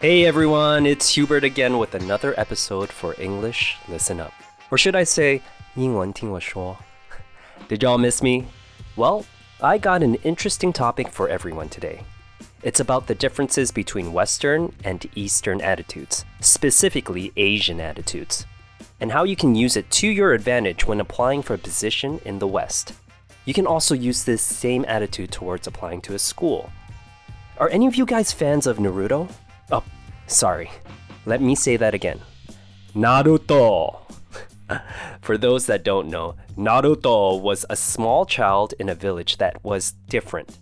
Hey everyone, it's Hubert again with another episode for English Listen Up. Or should I say, 英文听我说. Did y'all miss me? Well, I got an interesting topic for everyone today. It's about the differences between Western and Eastern attitudes, specifically Asian attitudes, and how you can use it to your advantage when applying for a position in the West. You can also use this same attitude towards applying to a school. Are any of you guys fans of Naruto? Sorry. Let me say that again. Naruto. For those that don't know, Naruto was a small child in a village that was different.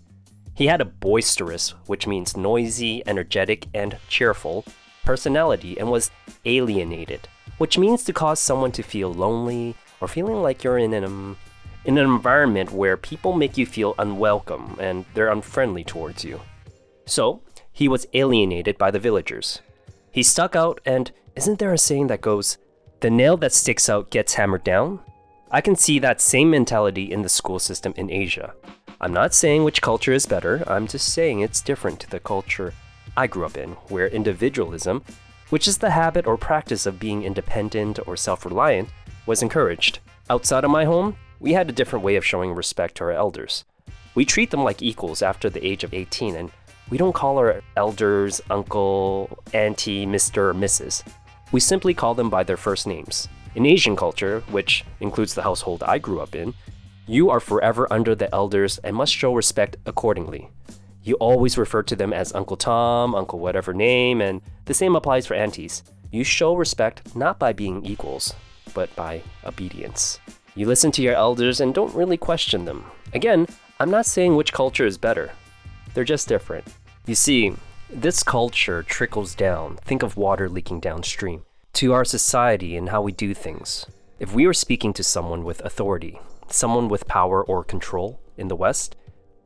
He had a boisterous, which means noisy, energetic, and cheerful, personality and was alienated, which means to cause someone to feel lonely or feeling like you're in an, um, in an environment where people make you feel unwelcome and they're unfriendly towards you. So, he was alienated by the villagers. He stuck out, and isn't there a saying that goes, the nail that sticks out gets hammered down? I can see that same mentality in the school system in Asia. I'm not saying which culture is better, I'm just saying it's different to the culture I grew up in, where individualism, which is the habit or practice of being independent or self reliant, was encouraged. Outside of my home, we had a different way of showing respect to our elders. We treat them like equals after the age of 18, and we don't call our elders uncle, auntie, Mr., or Mrs. We simply call them by their first names. In Asian culture, which includes the household I grew up in, you are forever under the elders and must show respect accordingly. You always refer to them as Uncle Tom, Uncle whatever name, and the same applies for aunties. You show respect not by being equals, but by obedience. You listen to your elders and don't really question them. Again, I'm not saying which culture is better, they're just different. You see, this culture trickles down, think of water leaking downstream, to our society and how we do things. If we are speaking to someone with authority, someone with power or control in the West,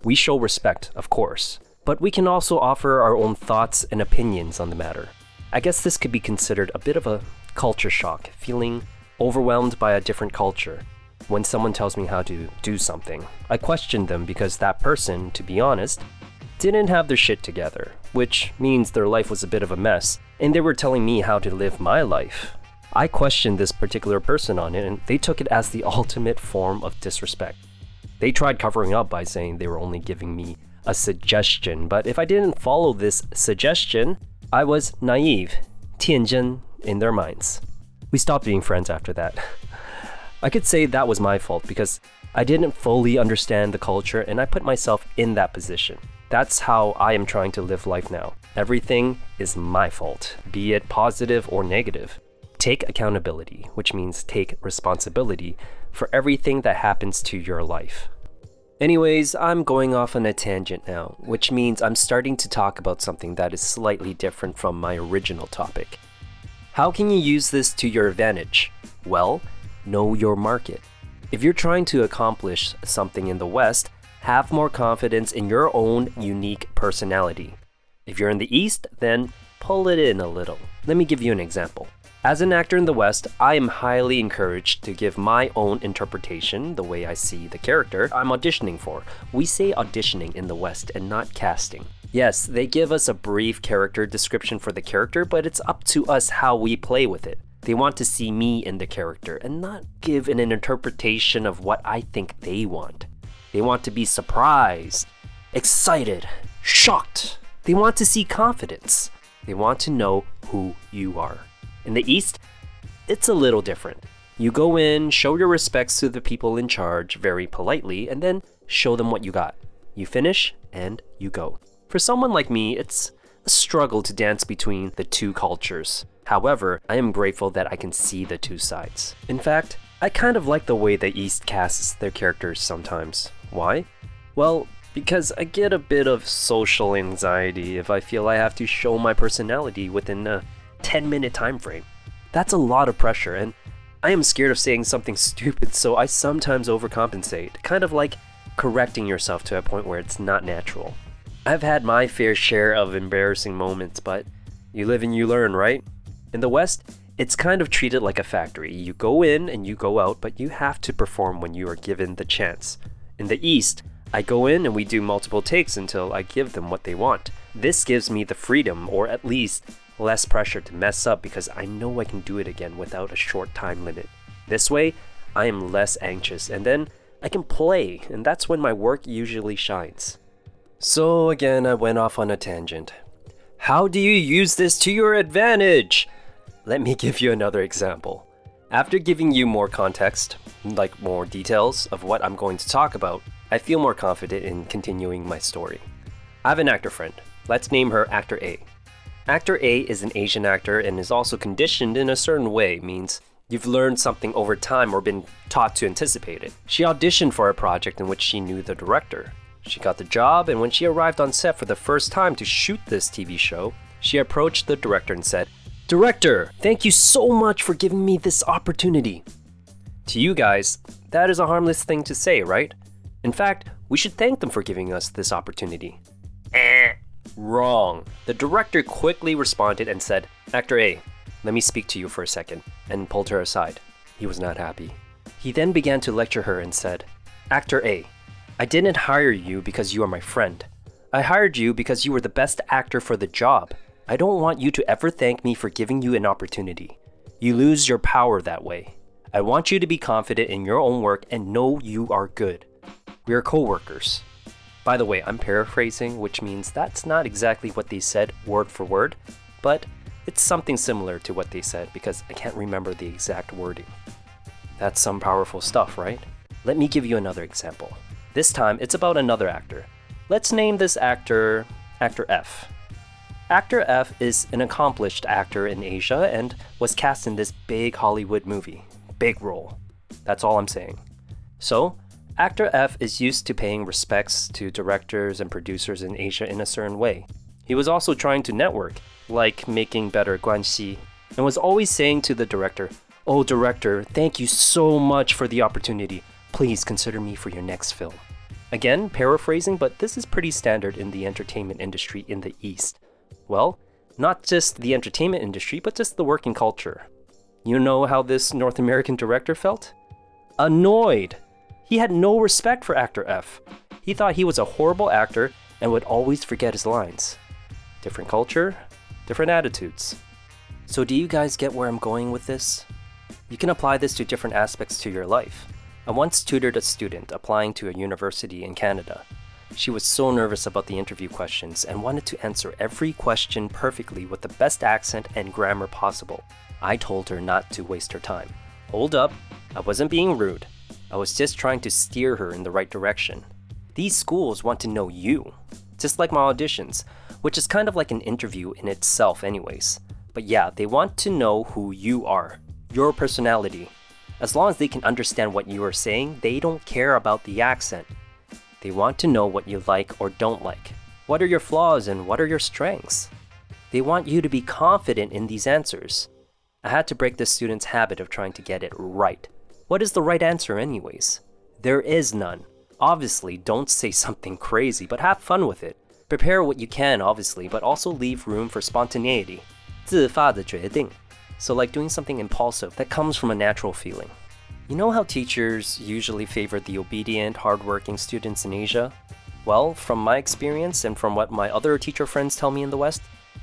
we show respect, of course, but we can also offer our own thoughts and opinions on the matter. I guess this could be considered a bit of a culture shock, feeling overwhelmed by a different culture. When someone tells me how to do something, I question them because that person, to be honest, didn't have their shit together, which means their life was a bit of a mess, and they were telling me how to live my life. I questioned this particular person on it, and they took it as the ultimate form of disrespect. They tried covering up by saying they were only giving me a suggestion, but if I didn't follow this suggestion, I was naive, tianzhen in their minds. We stopped being friends after that. I could say that was my fault because I didn't fully understand the culture and I put myself in that position. That's how I am trying to live life now. Everything is my fault, be it positive or negative. Take accountability, which means take responsibility for everything that happens to your life. Anyways, I'm going off on a tangent now, which means I'm starting to talk about something that is slightly different from my original topic. How can you use this to your advantage? Well, know your market. If you're trying to accomplish something in the West, have more confidence in your own unique personality. If you're in the East, then pull it in a little. Let me give you an example. As an actor in the West, I am highly encouraged to give my own interpretation, the way I see the character I'm auditioning for. We say auditioning in the West and not casting. Yes, they give us a brief character description for the character, but it's up to us how we play with it. They want to see me in the character and not give an interpretation of what I think they want. They want to be surprised, excited, shocked. They want to see confidence. They want to know who you are. In the East, it's a little different. You go in, show your respects to the people in charge very politely, and then show them what you got. You finish, and you go. For someone like me, it's a struggle to dance between the two cultures. However, I am grateful that I can see the two sides. In fact, I kind of like the way the East casts their characters sometimes. Why? Well, because I get a bit of social anxiety if I feel I have to show my personality within a 10 minute time frame. That's a lot of pressure, and I am scared of saying something stupid, so I sometimes overcompensate, kind of like correcting yourself to a point where it's not natural. I've had my fair share of embarrassing moments, but you live and you learn, right? In the West, it's kind of treated like a factory. You go in and you go out, but you have to perform when you are given the chance. In the East, I go in and we do multiple takes until I give them what they want. This gives me the freedom, or at least less pressure to mess up because I know I can do it again without a short time limit. This way, I am less anxious and then I can play, and that's when my work usually shines. So again, I went off on a tangent. How do you use this to your advantage? Let me give you another example. After giving you more context, like more details of what I'm going to talk about, I feel more confident in continuing my story. I have an actor friend. Let's name her Actor A. Actor A is an Asian actor and is also conditioned in a certain way, means you've learned something over time or been taught to anticipate it. She auditioned for a project in which she knew the director. She got the job, and when she arrived on set for the first time to shoot this TV show, she approached the director and said, Director, thank you so much for giving me this opportunity. To you guys, that is a harmless thing to say, right? In fact, we should thank them for giving us this opportunity. Eh, wrong. The director quickly responded and said, Actor A, let me speak to you for a second, and pulled her aside. He was not happy. He then began to lecture her and said, Actor A, I didn't hire you because you are my friend. I hired you because you were the best actor for the job. I don't want you to ever thank me for giving you an opportunity. You lose your power that way. I want you to be confident in your own work and know you are good. We are co workers. By the way, I'm paraphrasing, which means that's not exactly what they said word for word, but it's something similar to what they said because I can't remember the exact wording. That's some powerful stuff, right? Let me give you another example. This time, it's about another actor. Let's name this actor Actor F. Actor F is an accomplished actor in Asia and was cast in this big Hollywood movie. Big role. That's all I'm saying. So, Actor F is used to paying respects to directors and producers in Asia in a certain way. He was also trying to network, like making better guanxi, and was always saying to the director, Oh, director, thank you so much for the opportunity. Please consider me for your next film. Again, paraphrasing, but this is pretty standard in the entertainment industry in the East. Well, not just the entertainment industry, but just the working culture. You know how this North American director felt? Annoyed. He had no respect for actor F. He thought he was a horrible actor and would always forget his lines. Different culture, different attitudes. So, do you guys get where I'm going with this? You can apply this to different aspects to your life. I once tutored a student applying to a university in Canada. She was so nervous about the interview questions and wanted to answer every question perfectly with the best accent and grammar possible. I told her not to waste her time. Hold up, I wasn't being rude. I was just trying to steer her in the right direction. These schools want to know you, just like my auditions, which is kind of like an interview in itself, anyways. But yeah, they want to know who you are, your personality, as long as they can understand what you are saying, they don't care about the accent. They want to know what you like or don't like. What are your flaws and what are your strengths? They want you to be confident in these answers. I had to break the student's habit of trying to get it right. What is the right answer, anyways? There is none. Obviously, don't say something crazy, but have fun with it. Prepare what you can, obviously, but also leave room for spontaneity. 自发的决定. So, like doing something impulsive that comes from a natural feeling. You know how teachers usually favor the obedient, hardworking students in Asia? Well, from my experience and from what my other teacher friends tell me in the West,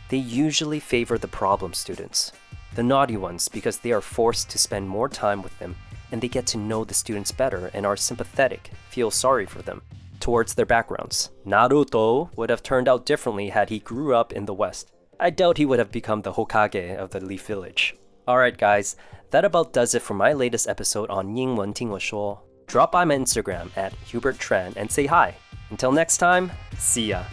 they usually favor the problem students. The naughty ones because they are forced to spend more time with them and they get to know the students better and are sympathetic, feel sorry for them, towards their backgrounds. Naruto would have turned out differently had he grew up in the West. I doubt he would have become the Hokage of the Leaf Village. Alright, guys, that about does it for my latest episode on 英文听我说. Drop by my Instagram at Hubert Tran and say hi. Until next time, see ya.